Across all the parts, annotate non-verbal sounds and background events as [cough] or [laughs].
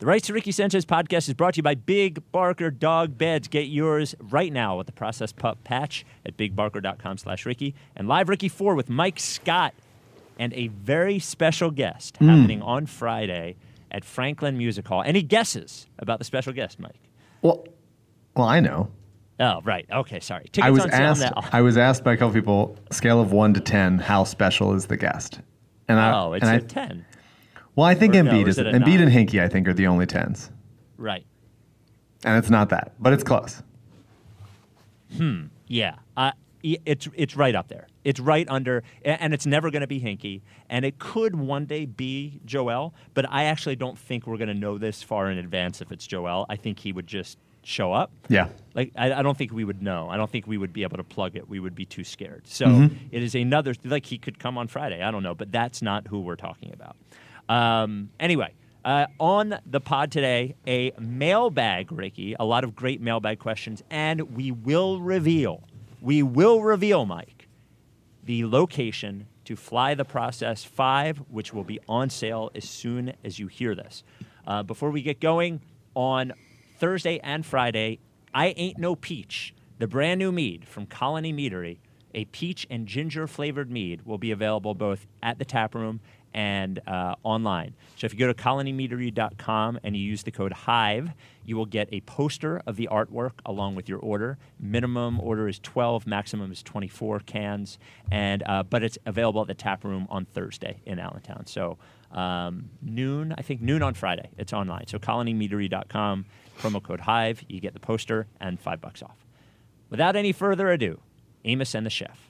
The Rights to Ricky Sanchez podcast is brought to you by Big Barker Dog Beds. Get yours right now with the Processed Pup patch at bigbarker.com slash Ricky. And Live Ricky 4 with Mike Scott and a very special guest hmm. happening on Friday at Franklin Music Hall. Any guesses about the special guest, Mike? Well, well, I know. Oh, right. Okay, sorry. Tickets I was asked. I was asked by a couple people, scale of one to ten, how special is the guest? And I, Oh, it's and a I, 10. Well, I think or no, Embiid is is. Embiid nine? and Hinkie, I think, are the only tens, Right. and it's not that, but it's close. Hmm. Yeah, uh, it's it's right up there. It's right under, and it's never going to be Hinkie, and it could one day be Joel. But I actually don't think we're going to know this far in advance if it's Joel. I think he would just show up. Yeah. Like I, I don't think we would know. I don't think we would be able to plug it. We would be too scared. So it is another like he could come on Friday. I don't know, but that's not who we're talking about. Um, anyway, uh, on the pod today, a mailbag, Ricky. A lot of great mailbag questions, and we will reveal. We will reveal, Mike, the location to fly the Process 5, which will be on sale as soon as you hear this. Uh, before we get going, on Thursday and Friday, I Ain't No Peach, the brand new mead from Colony Meadery, a peach and ginger flavored mead, will be available both at the tap room and uh, online. So if you go to colonymeadery.com and you use the code HIVE, you will get a poster of the artwork along with your order. Minimum order is 12, maximum is 24 cans, and uh, but it's available at the tap room on Thursday in Allentown. So um, noon, I think noon on Friday. It's online. So colonymeadery.com, promo code HIVE, you get the poster and five bucks off. Without any further ado, Amos and the chef.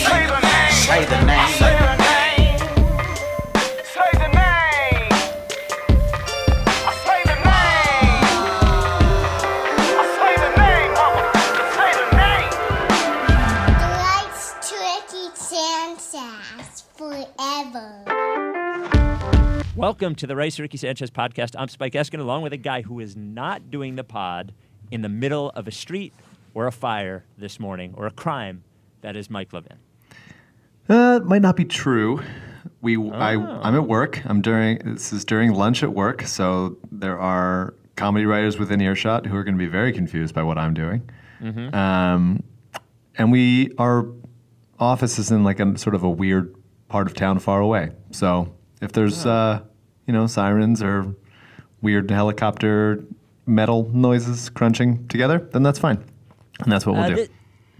Welcome to the Rice Ricky Sanchez podcast. I'm Spike Eskin, along with a guy who is not doing the pod in the middle of a street or a fire this morning or a crime. That is Mike Levin. Uh, it might not be true. We, I, Oh. I'm at work. I'm during. This is during lunch at work, so there are comedy writers within earshot who are going to be very confused by what I'm doing. Mm-hmm. Um, and we, our office is in like a sort of a weird part of town, far away. So if there's, uh, you know, sirens or weird helicopter metal noises crunching together, then that's fine, and that's what we'll Uh, do. thi-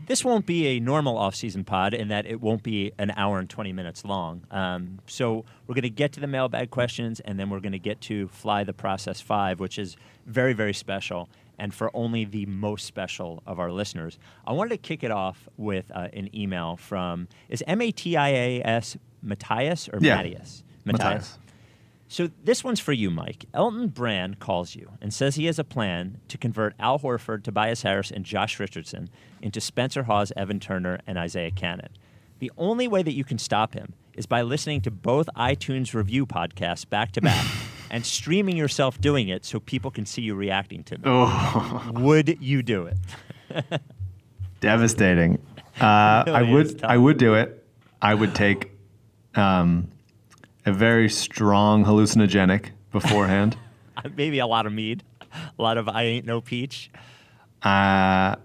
this won't be a normal off-season pod in that it won't be an hour and 20 minutes long. Um, so we're going to get to the mailbag questions, and then we're going to get to Fly the Process 5, which is very, very special, and for only the most special of our listeners. I wanted to kick it off with uh, an email from, is M-A-T-I-A-S Matthias or Yeah. Matthias? Matthias. So this one's for you, Mike. Elton Brand calls you and says he has a plan to convert Al Horford, Tobias Harris, and Josh Richardson into Spencer Hawes, Evan Turner, and Isaiah Canaan. The only way that you can stop him is by listening to both iTunes review podcasts back to back [laughs] and streaming yourself doing it so people can see you reacting to them. Oh. [laughs] Would you do it? [laughs] Devastating. Uh, I would. I would do it. I would take um, a very strong hallucinogenic beforehand, [laughs] Maybe a lot of mead, a lot of I ain't no peach. uh,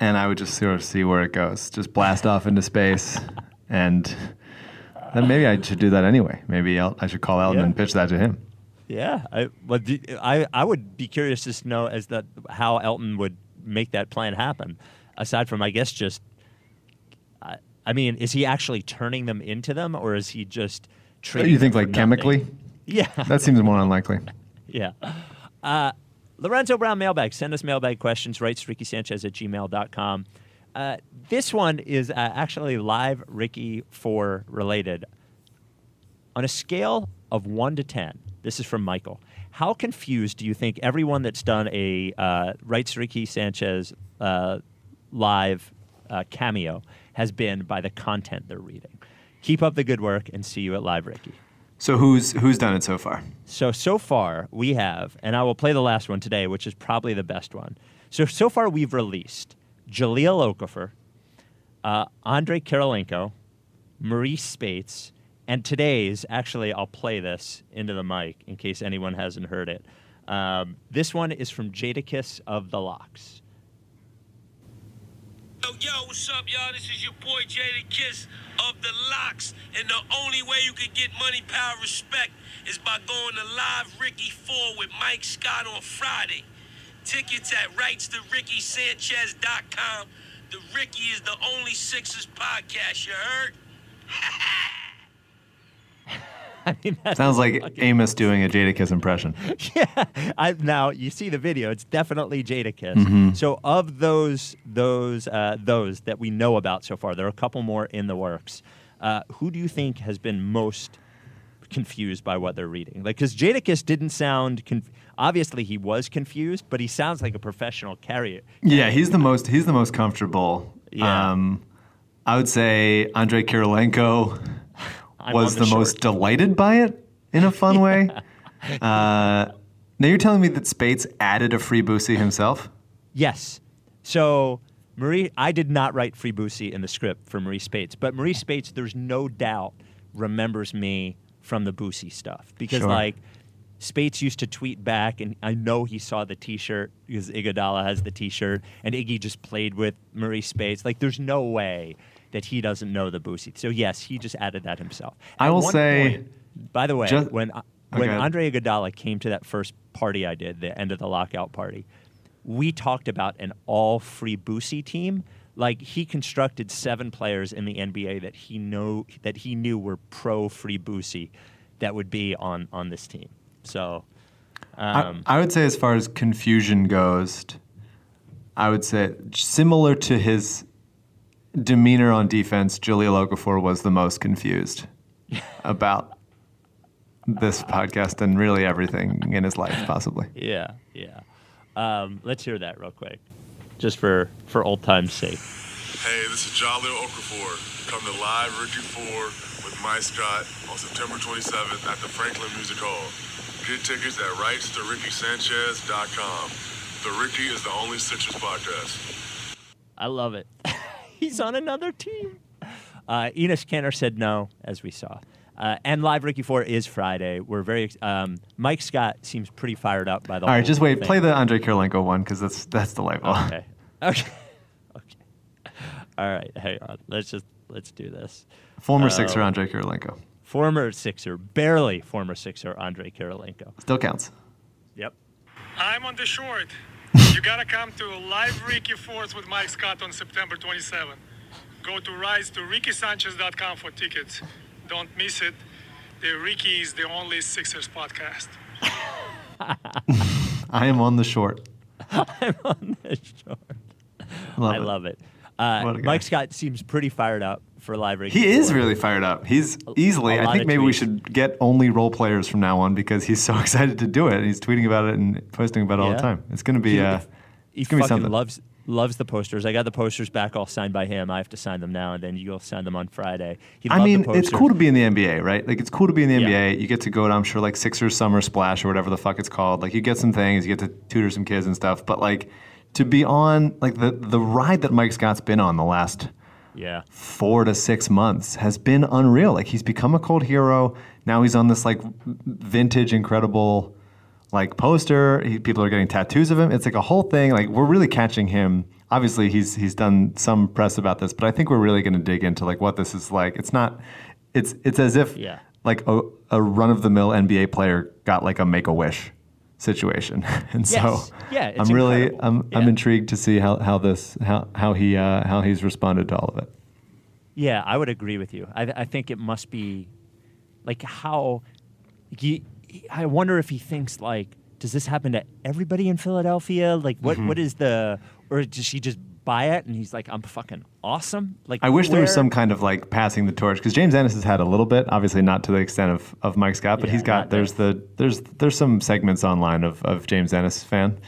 and I would just sort of see where it goes. Just blast off into space, [laughs] and then maybe I should do that anyway. Maybe El- I should call Elton Yeah. and pitch that to him. Yeah, I, but do, I I would be curious to know as that how Elton would make that plan happen. Aside from, I guess, just I, I mean, is he actually turning them into them, or is he just trading? You think like chemically? [laughs] Yeah, That seems more unlikely. [laughs] yeah. Uh, Lorenzo Brown mailbag. Send us mailbag questions. Rights Ricky Sanchez at gmail.com. Uh, this one is uh, actually live Ricky 4 related. On a scale of 1 to 10, this is from Michael. How confused do you think everyone that's done a uh, Rights Ricky Sanchez uh, live uh, cameo has been by the content they're reading? Keep up the good work and see you at Live Ricky. So who's who's done it so far? So so far we have, and I will play the last one today, which is probably the best one. So so far we've released Jahlil Okafor, uh, Andre Kirilenko, Marreese Speights, and today's actually I'll play this into the mic in case anyone hasn't heard it. Um, this one is from Jadakiss of the LOX. Yo, yo, what's up, y'all? This is your boy Jadakiss of the LOX, and the only way you can get money, power, respect is by going to Live Ricky 4 with Mike Scott on Friday. Tickets at rightstoRickySanchez.com. The Ricky is the only Sixers podcast, you heard? [laughs] [laughs] I mean, Sounds like Amos doing a Jadakiss impression. [laughs] yeah. I, now you see the video; it's definitely Jadakiss. Mm-hmm. So of those, those, uh, those that we know about so far, there are a couple more in the works. Uh, who do you think has been most confused by what they're reading? Like, because Jadakiss didn't sound. Conf- obviously, he was confused, but he sounds like a professional carrier. Yeah, he's the most he's the most comfortable. Yeah. Um, I would say Andrei Kirilenko I'm was on the, most delighted by it in a fun way. [laughs] Uh, now you're telling me that Speights added a free Boosie himself? Yes. So Marreese, I did not write Free Boosie in the script for Marreese Speights, but Marreese Speights, there's no doubt, remembers me from the Boosie stuff because Sure. like Speights used to tweet back, and I know he saw the T-shirt because Iguodala has the T-shirt, and Iggy just played with Marreese Speights. Like, there's no way that he doesn't know the Boosie. So yes, he just added that himself. I will say- point- by the way, Ju- when when Okay. Andre Iguodala came to that first party I did, the end of the lockout party, we talked about an all free Boosie team. Like he constructed seven players in the NBA that he know that he knew were pro free Boosie that would be on on this team. So um, I, I would say, as far as confusion goes, I would say similar to his demeanor on defense, Jahlil Okafor was the most confused [laughs] about this podcast and really everything in his life, possibly. yeah, yeah. Um, let's hear that real quick, just for for old times' sake. Hey, this is Jahlil Okafor. Come to Live Ricky 4 with Mike Scott on September 27th at the Franklin Music Hall. Get tickets at rightstoRickySanchez.com. The Ricky is the only Sixers podcast. I love it. He's on another team. Uh, Enes Kanter said no, as we saw. Uh, and Live Ricky 4 is Friday. We're very. Um, Mike Scott seems pretty fired up by the All right, whole just wait. thing. Play the Andrei Kirilenko one because that's that's delightful. Okay. Okay. [laughs] okay. All right. Hang on. Let's just let's do this. Former Sixer Uh, Andrei Kirilenko Former Sixer, barely former Sixer, Andre Kirilenko. still counts. Yep. I'm on the short. You gotta come to Live Ricky Force with Mike Scott on September 27. Go to rise to rickysanchez.com for tickets. Don't miss it. The Ricky is the only Sixers podcast. [laughs] I am on the short. [laughs] I'm on the short. Love I it. love it. Uh, What a guy. Mike Scott seems pretty fired up for Live. He is really fired up. He's easily. I think maybe we should get only role players from now on because he's so [laughs] excited to do it. He's tweeting about it and posting about it all the time. It's going to be. He- Uh, He it's gonna be something. loves loves the posters. I got the posters back all signed by him. I have to sign them now, and then you'll sign them on Friday. He I mean, it's cool to be in the NBA, right? Like, it's cool to be in the Yeah. NBA. You get to go to, I'm sure, like Sixers Summer Splash or whatever the fuck it's called. Like, you get some things, you get to tutor some kids and stuff. But like, to be on like the the ride that Mike Scott's been on the last Yeah. four to six months has been unreal. Like he's become a cult hero. Now he's on this like vintage, incredible like poster. He, people are getting tattoos of him. It's like a whole thing. Like we're really catching him. Obviously, he's he's done some press about this, but I think we're really going to dig into like what this is like. It's not. It's it's as if Yeah. like a, a run of the mill NBA player got like a make a wish situation, [laughs] and Yes. so Yeah, I'm really incredible. I'm I'm intrigued to see how how this how how he uh, how he's responded to all of it. Yeah, I would agree with you. I, I think it must be like how he, I wonder if he thinks like does this happen to everybody in Philadelphia? Like, what, Mhm. what is the, or does she just buy it and he's like, I'm fucking awesome? Like, I wish there was some kind of like passing the torch because James Ennis has had a little bit, obviously not to the extent of, of Mike Scott, but Yeah, he's got there's the there's there's some segments online of, of James Ennis fan.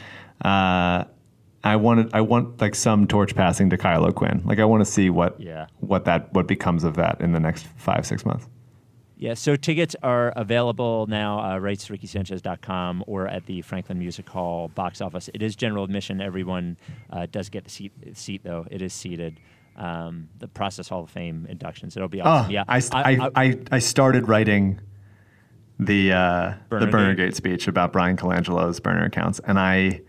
Uh, I wanted I want like some torch passing to Kyle O'Quinn. Like I want to see what Yeah. what that what becomes of that in the next five six months. Yeah, so tickets are available now, uh, rights to RickySanchez.com or at the Franklin Music Hall box office. It is general admission. Everyone uh, does get the seat, seat, though. It is seated. Um, the Process Hall of Fame inductions. It'll be awesome. Oh, yeah, I, st- I, I, I started writing the uh, the Burner Burner Gate. Gate speech about Bryan Colangelo's burner accounts, and I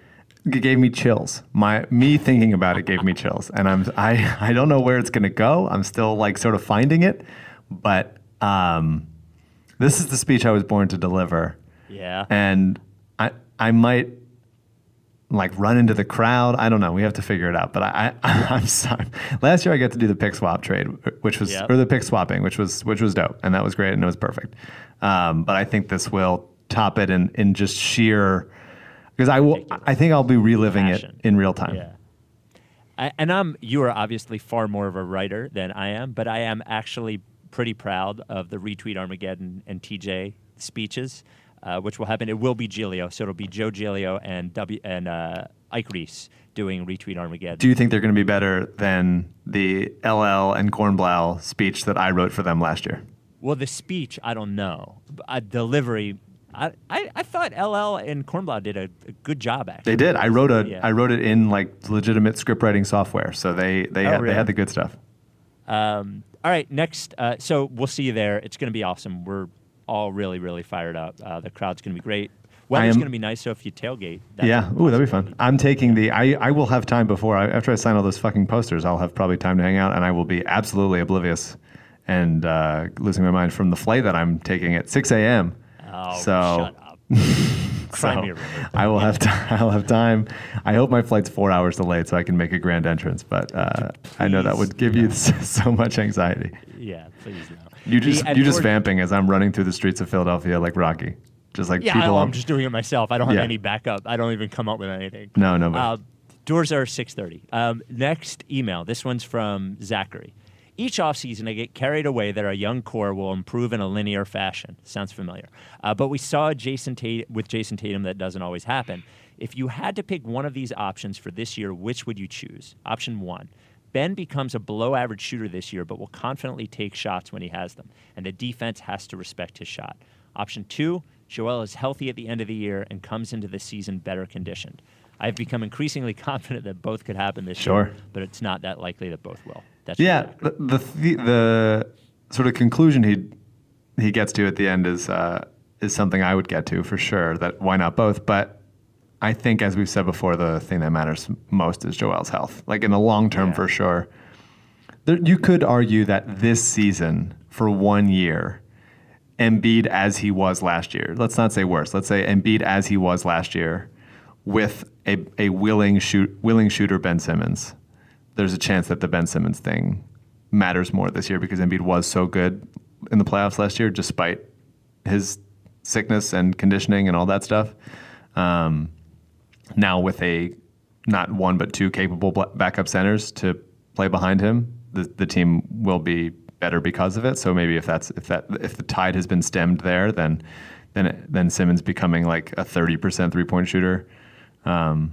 it gave me chills. My me thinking about it gave me chills, and I'm I I don't know where it's gonna go. I'm still like sort of finding it, but um, this is the speech I was born to deliver, yeah. and I I might like run into the crowd. I don't know. We have to figure it out. But I, I [laughs] I'm sorry. Last year I got to do the pick swap trade, which was Yep. or the pick swapping, which was which was dope, and that was great and it was perfect. Um, but I think this will top it in in just sheer because I will. I think I'll be reliving Passion. it in real time. Yeah. I, and I'm you are obviously far more of a writer than I am, but I am actually pretty proud of the retweet Armageddon and TJ speeches, uh, which will happen. It will be Giglio, so it'll be Joe Giglio and W and uh, Ike Reese doing retweet Armageddon. Do you think they're going to be better than the LL and Kornblau speech that I wrote for them last year? well, the speech I don't know, but, uh, delivery. I, I, I thought LL and Kornblau did a, a good job actually. They did. I wrote a. I Yeah. wrote it in like legitimate script writing software, so they they Oh, had, really? they had the good stuff. Um, all right, next. Uh, so we'll see you there. It's going to be awesome. We're all really, really fired up. Uh, the crowd's going to be great. Weather's going to be nice, so if you tailgate, yeah, ooh, that'd be fun. I'm taking the. I, I will have time before I, after I sign all those fucking posters. I'll have probably time to hang out, and I will be absolutely oblivious and uh, losing my mind from the flight that I'm taking at 6 a.m. Oh, so, shut up. [laughs] [laughs] So me a river. I will have. T- [laughs] I'll have time. I hope my flight's four hours delayed, so I can make a grand entrance. But uh, I know that would give you [laughs] so much anxiety. Yeah, please no. You just you just vamping as I'm running through the streets of Philadelphia like Rocky, just like Yeah, people. I'm just doing it myself. I don't have Yeah. any backup. I don't even come up with anything. No, no, Uh, doors are 6:30. Um, next email. This one's from Zachary. Each offseason, I get carried away that our young core will improve in a linear fashion. Sounds familiar. Uh, but we saw Jason Tate with Jayson Tatum that doesn't always happen. If you had to pick one of these options for this year, which would you choose? Option one. Ben becomes a below average shooter this year, but will confidently take shots when he has them, and the defense has to respect his shot. Option two, Joel is healthy at the end of the year and comes into the season better conditioned. I've become increasingly [laughs] confident that both could happen this Sure. year, but it's not that likely that both will. That's yeah, the the, the sort of conclusion he he gets to at the end is uh, is something I would get to for sure. That why not both? But I think, as we've said before, the thing that matters most is Joel's health. Like in the long term, for sure. There, you could argue that this season, for one year, Embiid as he was last year. Let's not say worse. Let's say Embiid as he was last year, with a, a willing shoot willing shooter Ben Simmons. There's a chance that the Ben Simmons thing matters more this year because Embiid was so good in the playoffs last year, despite his sickness and conditioning and all that stuff. Um, now with a not one but two capable backup centers to play behind him, the, the team will be better because of it. So maybe if that's if that if the tide has been stemmed there, then then then Simmons becoming like a thirty percent three point shooter um,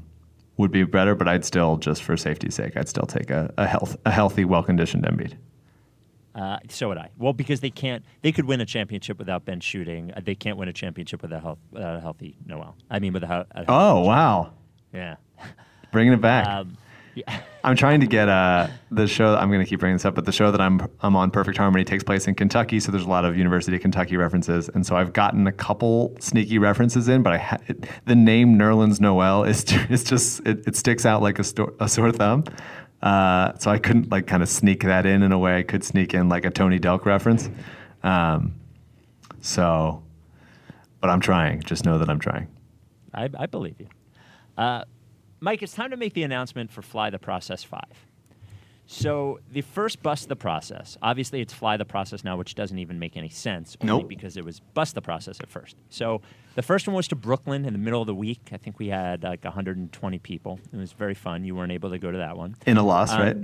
would be better. But I'd still just for safety's sake, I'd still take a, a health a healthy, well conditioned Embiid. Uh, so would I. Well, because they can't. They could win a championship without Ben shooting. Uh, They can't win a championship without, health, without a healthy Noel. I mean, without. A, healthy Oh wow, yeah. bringing it back. Um, yeah. [laughs] I'm trying to get uh, the show. I'm going to keep bringing this up, but the show that I'm I'm on, Perfect Harmony, takes place in Kentucky, so there's a lot of University of Kentucky references, and so I've gotten a couple sneaky references in. But I ha- it, the name Nerlens Noel is [laughs] is just it, it sticks out like a, sto- a sore thumb. Uh, so I couldn't like kind of sneak that in in a way I could sneak in like a Tony Delk reference. Um, so, but I'm trying. Just know that I'm trying. I, I believe you. Uh, Mike, it's time to make the announcement for Fly the Process 5. So the first bust the process. Obviously, it's fly the process now, which doesn't even make any sense. Only Nope. because it was bust the process at first. So the first one was to Brooklyn in the middle of the week. I think we had like 120 people. It was very fun. You weren't able to go to that one. In a loss, Um, right?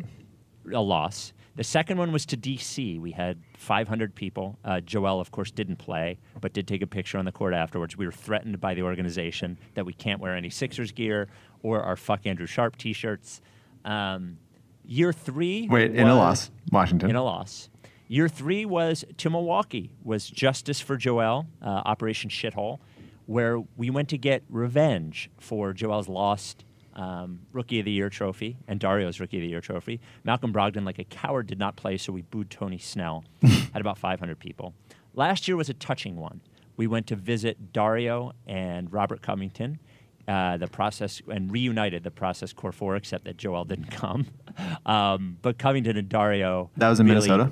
a loss. The second one was to DC. We had 500 people. Uh, Joel, of course, didn't play, but did take a picture on the court afterwards. We were threatened by the organization that we can't wear any Sixers gear or our "Fuck Andrew Sharp" T-shirts. Um, year three. Wait, in a loss, Washington. In a loss. Year three was to Milwaukee. Was Justice for Joel, uh, Operation Shithole, where we went to get revenge for Joel's lost um, Rookie of the Year trophy and Dario's Rookie of the Year trophy. Malcolm Brogdon, like a coward, did not play, so we booed Tony Snell. [laughs] at about 500 people. Last year was a touching one. We went to visit Dario and Robert Covington. Uh, the process and reunited the process core four, except that Joel didn't come. [laughs] Um, but Covington and Dario That was in really Minnesota?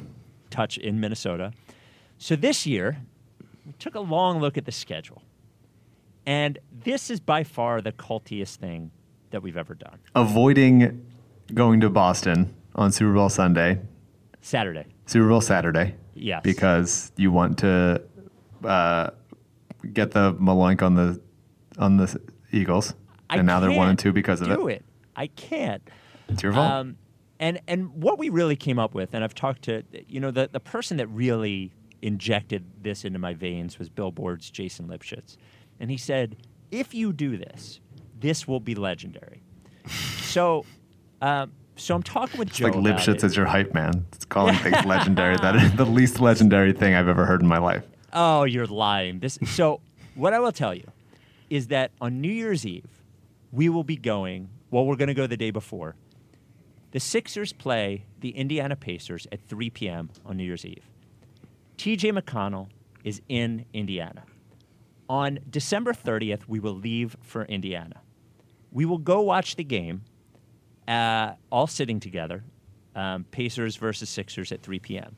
Touch in Minnesota. So this year, we took a long look at the schedule, and this is by far the cultiest thing that we've ever done. Avoiding going to Boston on Super Bowl Sunday, Saturday, Super Bowl Saturday. Yes. Because you want to uh, get the Maloink on the on the Eagles, I and now they're one and two because of do it. it. I can't. It's your fault. Um, and and what we really came up with, and I've talked to you know the the person that really injected this into my veins was Billboard's Jason Lipshutz, and he said, if you do this, this will be legendary. so, um, so I'm talking with It's Joe like Lipshutz it. is your hype man. It's calling things [laughs] legendary. That is the least legendary thing I've ever heard in my life. Oh, you're lying. This so what I will tell you is that on New Year's Eve, we will be going, well, we're gonna go the day before. The Sixers play the Indiana Pacers at 3 p.m. on New Year's Eve. TJ McConnell is in Indiana. On December 30th, we will leave for Indiana. We will go watch the game, uh, all sitting together, um, Pacers versus Sixers at 3 p.m.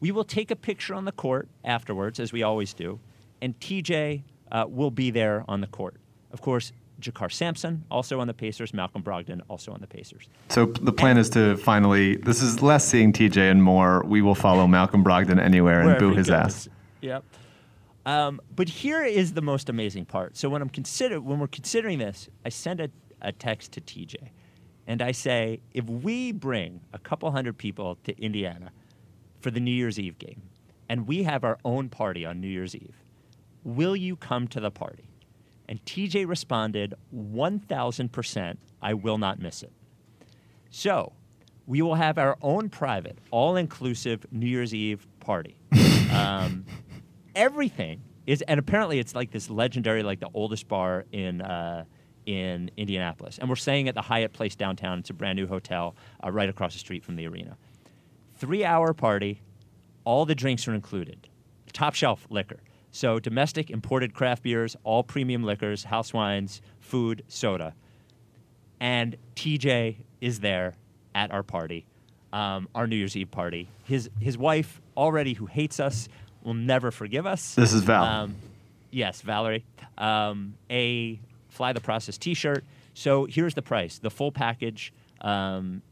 We will take a picture on the court afterwards, as we always do, and TJ uh, will be there on the court. Of course, JaKarr Sampson, also on the Pacers, Malcolm Brogdon, also on the Pacers. So the plan is to finally. This is less seeing TJ and more. We will follow Malcolm Brogdon anywhere and boo his goes. ass. Yep. Um, but here is the most amazing part. So when I'm consider when we're considering this, I send a, a text to TJ, and I say, if we bring a couple hundred people to Indiana for the New Year's Eve game, and we have our own party on New Year's Eve, will you come to the party? And TJ responded, 1,000%, I will not miss it. So, we will have our own private, all inclusive New Year's Eve party. [laughs] um, everything is, and apparently it's like this legendary, like the oldest bar in. Uh, in Indianapolis, and we're staying at the Hyatt Place downtown. It's a brand new hotel uh, right across the street from the arena. Three-hour party, all the drinks are included, top shelf liquor. So domestic, imported craft beers, all premium liquors, house wines, food, soda and TJ is there at our party, um, our New Year's Eve party. His his wife already, who hates us, will never forgive us. This is Val. Um, yes, Valerie. Um, a Fly the Process T-shirt. So here's the price: the full package, um,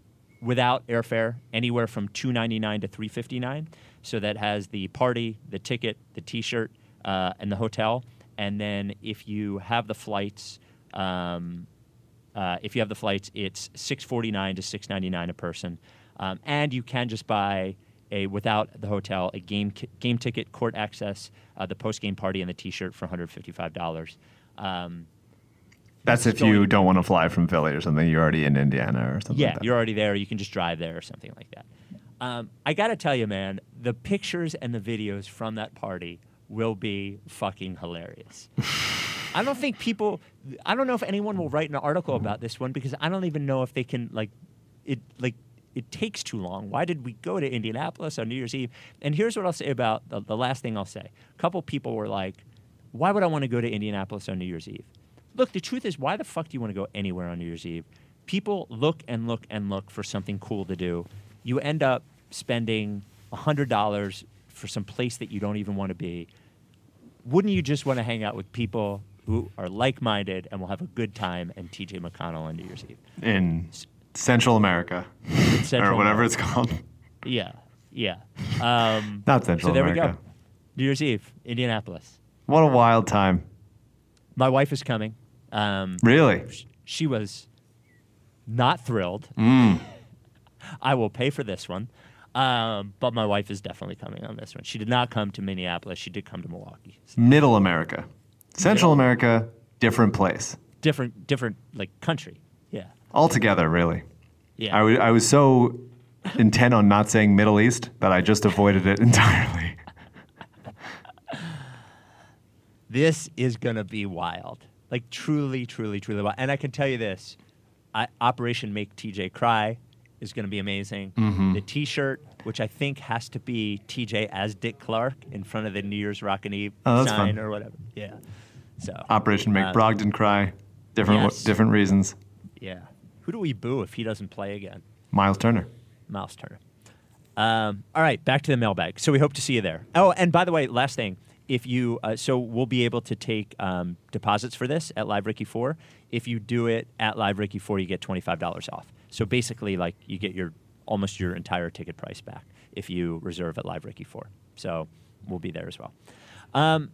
without airfare, anywhere from two ninety nine to three fifty nine. So that has the party, the ticket, the T-shirt, uh, and the hotel. And then if you have the flights. Um, uh, if you have the flights, it's six forty nine to six ninety nine a person, um, and you can just buy a without the hotel a game game ticket, court access, uh, the post game party, and the T shirt for one hundred fifty five dollars. Um, That's if you don't want to fly from Philly or something. You're already in Indiana or something. yeah, like that. you're already there. You can just drive there or something like that. Um, I got to tell you, man, the pictures and the videos from that party will be fucking hilarious. [laughs] I don't think people. I don't know if anyone will write an article about this one because I don't even know if they can like it. Like it takes too long. Why did we go to Indianapolis on New Year's Eve? And here's what I'll say about the, the last thing I'll say. A couple people were like, "Why would I want to go to Indianapolis on New Year's Eve?" Look, the truth is, why the fuck do you want to go anywhere on New Year's Eve? People look and look and look for something cool to do. You end up spending hundred dollars for some place that you don't even want to be wouldn't you just want to hang out with people who are like-minded and will have a good time and TJ McConnell on New Year's Eve? in Central America. Central or whatever America. it's called. [laughs] Yeah, yeah. [laughs] Um, Not Central so there we go. New Year's Eve, Indianapolis. What a wild time. My wife is coming. Um, Really? she was not thrilled. Mm. [laughs] I will pay for this one. Um, but my wife is definitely coming on this one. She did not come to Minneapolis. She did come to Milwaukee. Middle America. Central America, different place. Different, different like country. Altogether, really. yeah. I wa- I was so intent on not saying Middle East that I just avoided it [laughs] entirely. this is gonna be wild. Like truly, truly, truly wild. And I can tell you this: I, Operation Make TJ Cry is gonna be amazing. Mm-hmm. The T-shirt, which I think has to be TJ as Dick Clark in front of the New Year's Rockin' Eve Oh, sign fun. or whatever. Yeah. So Operation Make uh, Brogdon cry. Different yes. different reasons. Yeah. Who do we boo if he doesn't play again? Miles Turner. Miles Turner. Um, all right, back to the mailbag. So we hope to see you there. Oh, and by the way, last thing, if you uh, so we'll be able to take um, deposits for this at Live Ricky Four. If you do it at Live Ricky Four, you get twenty five dollars off. So basically, like you get your almost your entire ticket price back if you reserve at Live Ricky Four. So we'll be there as well. Um,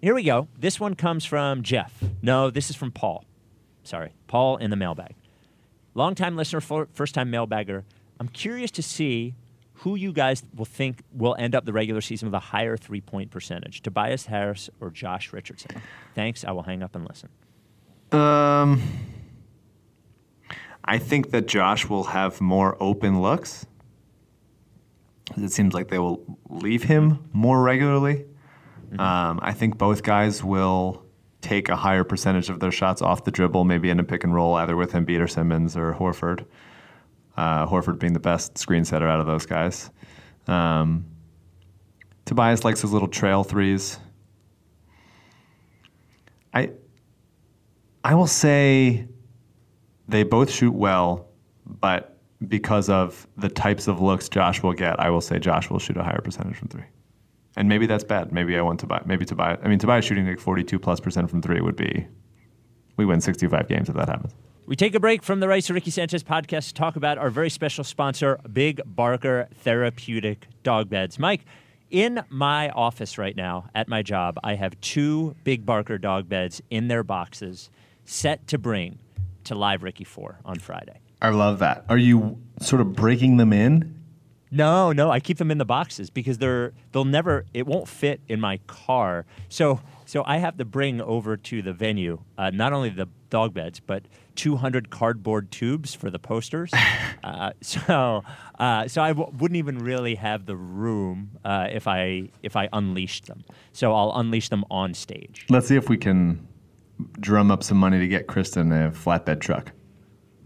here we go. This one comes from Jeff. No, this is from Paul. Sorry, Paul in the mailbag. Longtime listener, first time mailbagger. I'm curious to see who you guys will think will end up the regular season with a higher three point percentage Tobias Harris or Josh Richardson. Thanks. I will hang up and listen. Um, I think that Josh will have more open looks. It seems like they will leave him more regularly. Um, I think both guys will take a higher percentage of their shots off the dribble, maybe in a pick and roll, either with Embiid or Simmons or Horford. Uh, Horford being the best screen setter out of those guys. Um, Tobias likes his little trail threes. I I will say they both shoot well, but because of the types of looks Josh will get, I will say Josh will shoot a higher percentage from three. And maybe that's bad. Maybe I want to buy. Maybe to buy. I mean, Tobias shooting like forty-two plus percent from three would be. We win sixty-five games if that happens. We take a break from the Rice Ricky Sanchez podcast to talk about our very special sponsor, Big Barker Therapeutic Dog Beds. Mike, in my office right now at my job, I have two Big Barker dog beds in their boxes set to bring to Live Ricky 4 on Friday. I love that. Are you sort of breaking them in? No, no, I keep them in the boxes because they're they'll never it won't fit in my car. So so I have to bring over to the venue uh, not only the dog beds but 200 cardboard tubes for the posters. [laughs] uh, so uh, so I w- wouldn't even really have the room uh, if I if I unleashed them. So I'll unleash them on stage. Let's see if we can drum up some money to get Kristen a flatbed truck.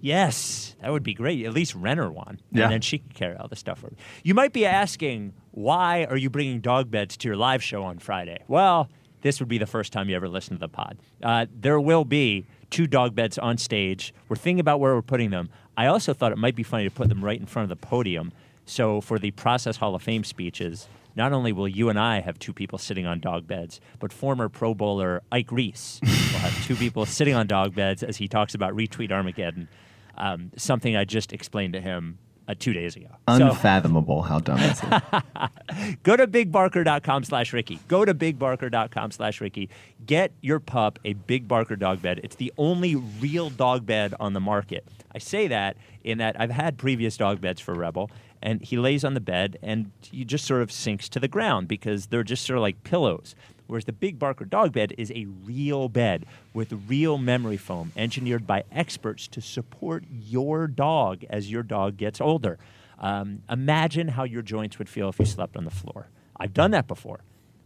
Yes, that would be great. At least rent her one, Yeah. and then she could carry all the stuff for me. You might be asking, why are you bringing dog beds to your live show on Friday? Well, this would be the first time you ever listen to the pod. Uh, there will be two dog beds on stage. We're thinking about where we're putting them. I also thought it might be funny to put them right in front of the podium. So for the Process Hall of Fame speeches, not only will you and I have two people sitting on dog beds, but former Pro Bowler Ike Reese will have two people sitting on dog beds as he talks about retweet Armageddon, um, something I just explained to him uh, two days ago. So- [laughs] Unfathomable how dumb this is. [laughs] Go to bigbarker.com slash Ricky. Go to bigbarker.com slash Ricky. Get your pup a Big Barker dog bed. It's the only real dog bed on the market. I say that in that I've had previous dog beds for Rebel, and he lays on the bed and he just sort of sinks to the ground because they're just sort of like pillows. Whereas the Big Barker dog bed is a real bed with real memory foam engineered by experts to support your dog as your dog gets older. Um, imagine how your joints would feel if you slept on the floor. I've done that before.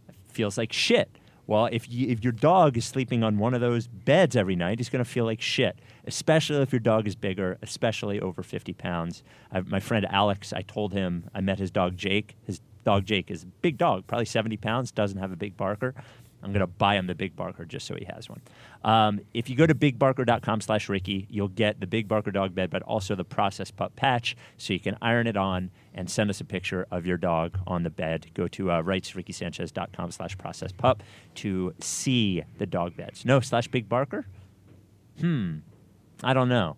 It feels like shit. Well, if you, if your dog is sleeping on one of those beds every night, he's going to feel like shit. Especially if your dog is bigger, especially over 50 pounds. I, my friend Alex, I told him I met his dog Jake. His dog Jake is a big dog, probably 70 pounds, doesn't have a big barker. I'm going to buy him the Big Barker just so he has one. Um, if you go to bigbarker.com slash Ricky, you'll get the Big Barker dog bed, but also the Process Pup patch, so you can iron it on and send us a picture of your dog on the bed. Go to uh, rightsrickysanchez.com slash process pup to see the dog beds. No slash Big Barker? Hmm. I don't know.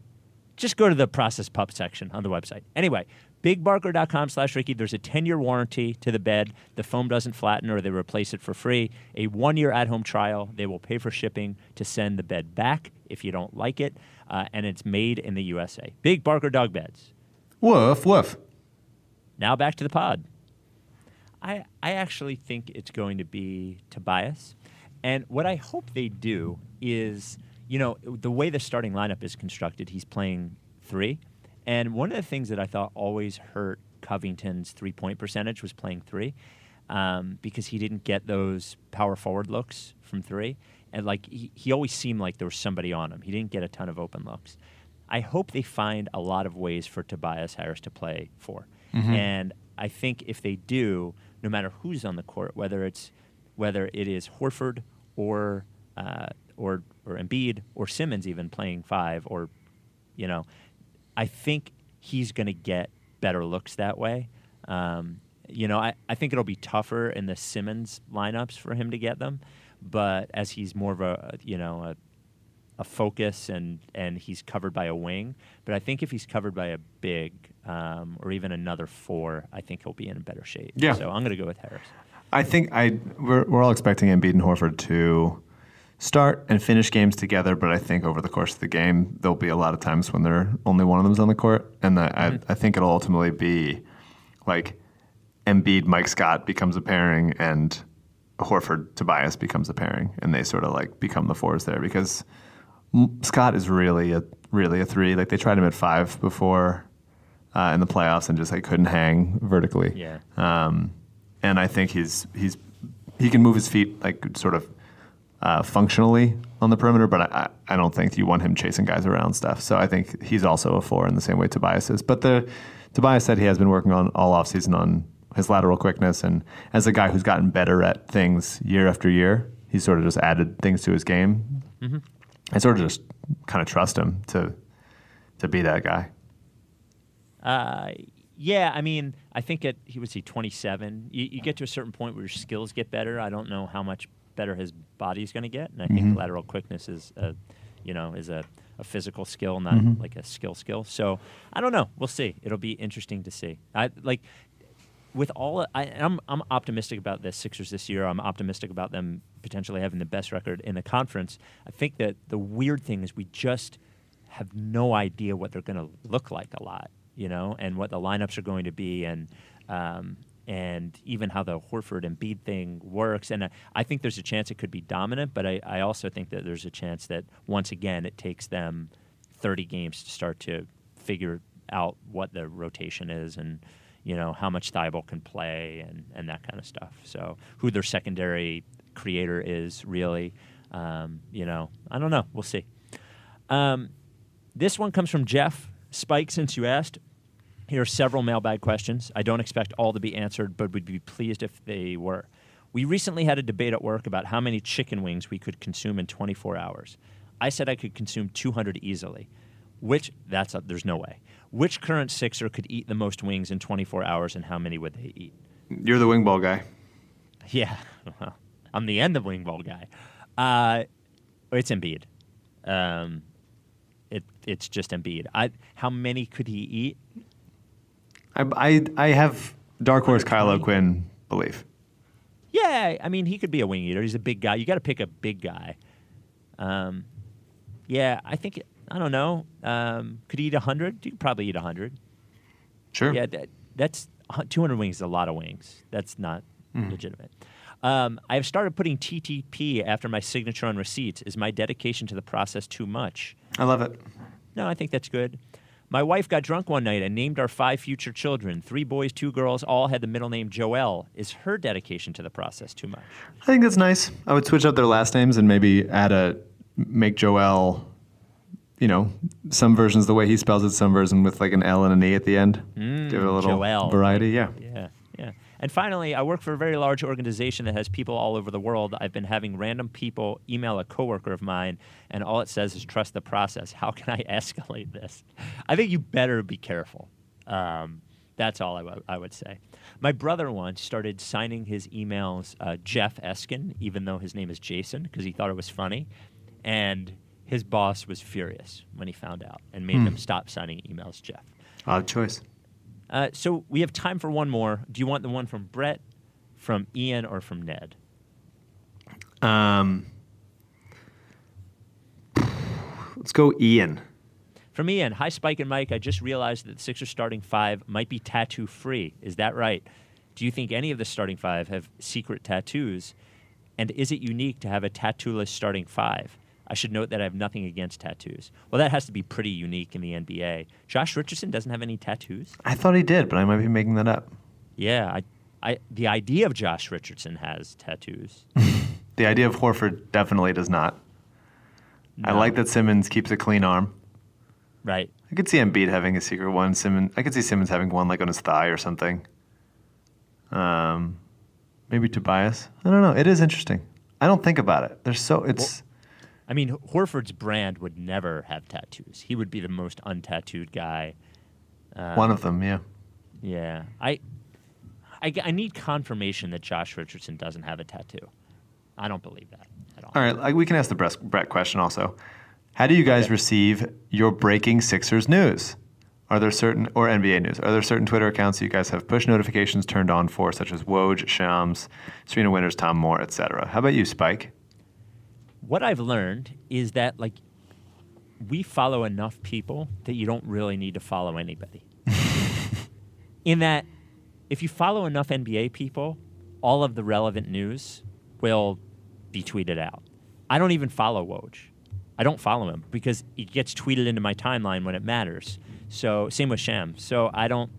just go to the process pup section on the website. Anyway, bigbarker.com slash Ricky. There's a 10 year warranty to the bed. The foam doesn't flatten or they replace it for free. A one year at home trial. They will pay for shipping to send the bed back if you don't like it. Uh, and it's made in the USA. Big Barker Dog Beds. Woof, woof. Now back to the pod. I, I actually think it's going to be Tobias. And what I hope they do is, you know, the way the starting lineup is constructed, he's playing three. And one of the things that I thought always hurt Covington's three point percentage was playing three um, because he didn't get those power forward looks from three. And like he, he always seemed like there was somebody on him. He didn't get a ton of open looks. I hope they find a lot of ways for Tobias Harris to play 4 And I think if they do, no matter who's on the court, whether it's whether it is Horford or uh, or or Embiid or Simmons even playing five or you know, I think he's going to get better looks that way. Um, you know, I, I think it'll be tougher in the Simmons lineups for him to get them, but as he's more of a you know a a focus and and he's covered by a wing. But I think if he's covered by a big um, or even another four, I think he'll be in better shape. Yeah. So I'm going to go with Harris. I think I we're, we're all expecting Embiid and Horford to start and finish games together, but I think over the course of the game there'll be a lot of times when there only one of them's on the court, and I, I, I think it'll ultimately be like Embiid, Mike Scott becomes a pairing, and Horford, Tobias becomes a pairing, and they sort of like become the fours there because Scott is really a really a three. Like they tried him at five before uh, in the playoffs and just like couldn't hang vertically. Yeah. Um, and I think he's he's he can move his feet like sort of uh, functionally on the perimeter, but I, I don't think you want him chasing guys around stuff. So I think he's also a four in the same way Tobias is. But the Tobias said he has been working on all offseason on his lateral quickness, and as a guy who's gotten better at things year after year, he's sort of just added things to his game. I sort of just kind of trust him to to be that guy. Uh, yeah, I mean, I think at he was he 27. You, you get to a certain point where your skills get better. I don't know how much better his body's going to get, and I think lateral quickness is, a, you know, is a, a physical skill, not like a skill skill. So I don't know. We'll see. It'll be interesting to see. I like with all I, I'm I'm optimistic about the Sixers this year. I'm optimistic about them potentially having the best record in the conference. I think that the weird thing is we just have no idea what they're going to look like a lot, you know, and what the lineups are going to be, and um, and even how the Horford and Embiid thing works. And I, I think there's a chance it could be dominant, but I, I also think that there's a chance that once again it takes them 30 games to start to figure out what the rotation is and you know how much Thybulle can play and, and that kind of stuff. So who their secondary creator is really, um, you know, I don't know. We'll see. Um, this one comes from Jeff Spike. Since you asked, here are several mailbag questions. I don't expect all to be answered, but would be pleased if they were. We recently had a debate at work about how many chicken wings we could consume in 24 hours. I said I could consume 200 easily. Which that's a, there's no way. Which current Sixer could eat the most wings in 24 hours, and how many would they eat? You're the wing ball guy. Yeah, [laughs] well, I'm the end of wing ball guy. Uh, it's Embiid. Um, it it's just Embiid. I how many could he eat? I, I, I have dark horse Kyle O'Quinn belief. Yeah, I mean he could be a wing eater. He's a big guy. You got to pick a big guy. Um, yeah, I think I don't know. Um, could he eat hundred? You could probably eat hundred. Sure. Yeah, that, that's 200 wings is a lot of wings. That's not Mm-hmm. legitimate. Um, I have started putting TTP after my signature on receipts. Is my dedication to the process too much? I love it. No, I think that's good. My wife got drunk one night and named our five future children. Three boys, two girls, all had the middle name Joel. Is her dedication to the process too much? I think that's nice. I would switch up their last names and maybe add a make Joel, you know, some versions the way he spells it, some version with like an L and an E at the end. Hmm, Give it a little Joel. variety. Yeah, yeah. And finally, I work for a very large organization that has people all over the world. I've been having random people email a coworker of mine, and all it says is trust the process. How can I [laughs] escalate this? I think you better be careful. Um, that's all I w- I would say. My brother once started signing his emails uh, Jeff Eskin, even though his name is Jason, because he thought it was funny. And his boss was furious when he found out and made Hmm. him stop signing emails. Jeff. Odd choice. Uh, so we have time for one more. Do you want the one from Brett, from Ian, or from Ned? Um, let's go, Ian. From Ian, hi Spike and Mike. I just realized that the Sixers starting five might be tattoo free. Is that right? Do you think any of the starting five have secret tattoos? And is it unique to have a tattooless starting five? I should note that I have nothing against tattoos. Well, that has to be pretty unique in the NBA. Josh Richardson doesn't have any tattoos. I thought he did, but I might be making that up. Yeah, I, I, the idea of Josh Richardson has tattoos. [laughs] The idea of Horford definitely does not. I like that Simmons keeps a clean arm. Right. I could see Embiid having a secret one. Simmons, I could see Simmons having one like on his thigh or something. Um, maybe Tobias. I don't know. It is interesting. I don't think about it. There's so it's. I mean, Horford's brand would never have tattoos. He would be the most untattooed guy. Uh, one of them, yeah. Yeah, I, I need confirmation that Josh Richardson doesn't have a tattoo. I don't believe that at all. All right, like, we can ask the Brett, question also. How do you guys receive your breaking Sixers news? Are there certain or NBA news? Are there certain Twitter accounts you guys have push notifications turned on for, such as Woj, Shams, Serena Winters, Tom Moore, etc.? How about you, Spike? What I've learned is that like we follow enough people that you don't really need to follow anybody. [laughs] In that, if you follow enough NBA people, all of the relevant news will be tweeted out. I don't even follow Woj. I don't follow him because it gets tweeted into my timeline when it matters. So same with Sham. So I don't.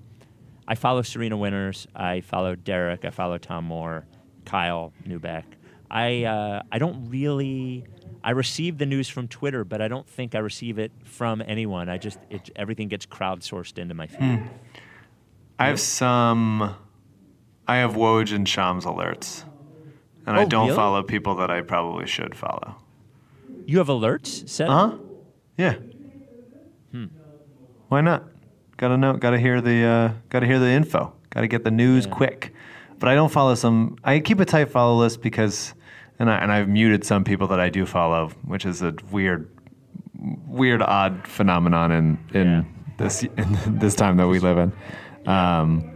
I follow Serena Winters. I follow Derek. I follow Tom Moore, Kyle Neubeck. I uh, I don't really. I receive the news from Twitter, but I don't think I receive it from anyone. I just it, everything gets crowdsourced into my feed. I have some. I have Woj and Shams alerts, and I Oh, don't really? follow people that I probably should follow. You have alerts set? Uh huh. Yeah. Hmm. Why not? Gotta know. Gotta hear the. Uh, gotta hear the info. Gotta get the news quick. But I don't follow some. I keep a tight follow list because, and I and I've muted some people that I do follow, which is a weird, weird, odd phenomenon in in this in [laughs] this time that we live in. Um,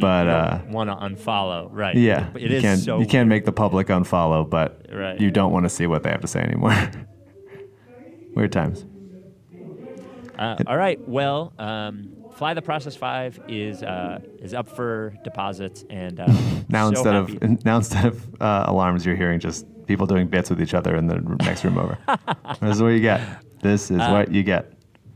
but uh, want to unfollow, right? yeah, it you is can't so you can't make the public unfollow, but Right. you don't want to see what they have to say anymore. [laughs] Weird times. Uh, all right. Well, um, Fly the Process Five is uh, is up for deposits, and uh, [laughs] Now so instead happy. of [laughs] now instead of uh, alarms, you're hearing just people doing bits with each other in the next room over. [laughs] this is what you get. This is Uh, what you get.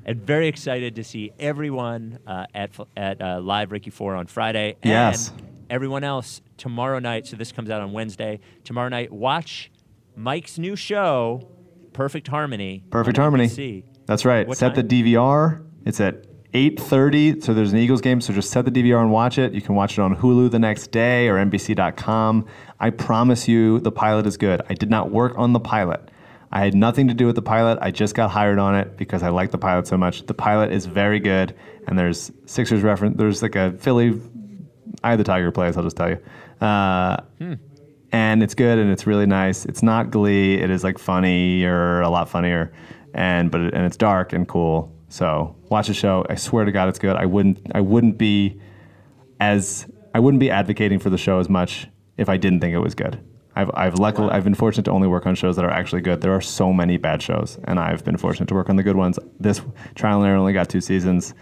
and very excited to see everyone uh, at at uh, Live Ricky Four on Friday. And Yes. Everyone else tomorrow night. So this comes out on Wednesday. Tomorrow night, watch Mike's new show, Perfect Harmony. Perfect harmony. NBC. That's right. What set time? the DVR. It's at 8:30. So there's an Eagles game. So just set the DVR and watch it. You can watch it on Hulu the next day or NBC.com. I promise you, the pilot is good. I did not work on the pilot. I had nothing to do with the pilot. I just got hired on it because I like the pilot so much. The pilot is very good, and there's Sixers reference. There's like a Philly. I had the Tiger plays. I'll just tell you. Uh, and it's good and it's really nice. It's not Glee. It is like funny or a lot funnier, and but it, and it's dark and cool. So watch the show. I swear to God, it's good. I wouldn't I wouldn't be as I wouldn't be advocating for the show as much if I didn't think it was good. I've I've luckily I've been fortunate to only work on shows that are actually good. There are so many bad shows, and I've been fortunate to work on the good ones. This Trial and Error only got two seasons.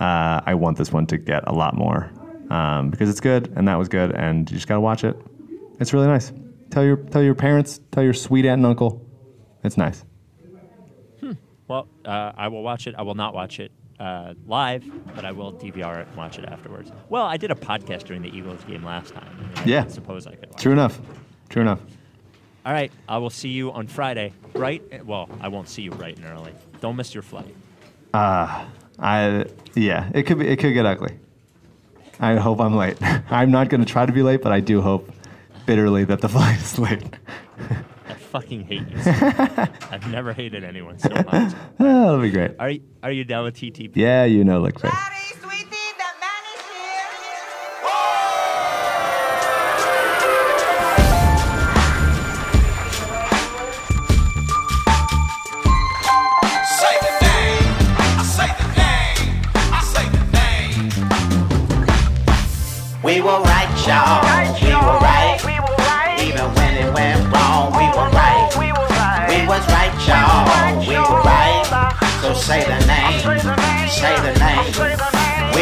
Uh, I want this one to get a lot more um, because it's good, and that was good, and you just gotta watch it. It's really nice. Tell your tell your parents, tell your sweet aunt and uncle. It's nice. Well, uh, I will watch it. I will not watch it uh, live, but I will DVR it and watch it afterwards. Well, I did a podcast during the Eagles game last time. I Yeah. I suppose I could watch True it. enough. True enough. All right. I will see you on Friday. Right? Well, I won't see you right and early. Don't miss your flight. Uh, I yeah, it could be it could get ugly. I hope I'm late. [laughs] I'm not going to try to be late, but I do hope bitterly that the [laughs] flight is late. [laughs] I fucking hate you. so. [laughs] I've never hated anyone so much. Ah, [laughs] That'll be great. Are you, are you down with TTP? Yeah, you know, like right.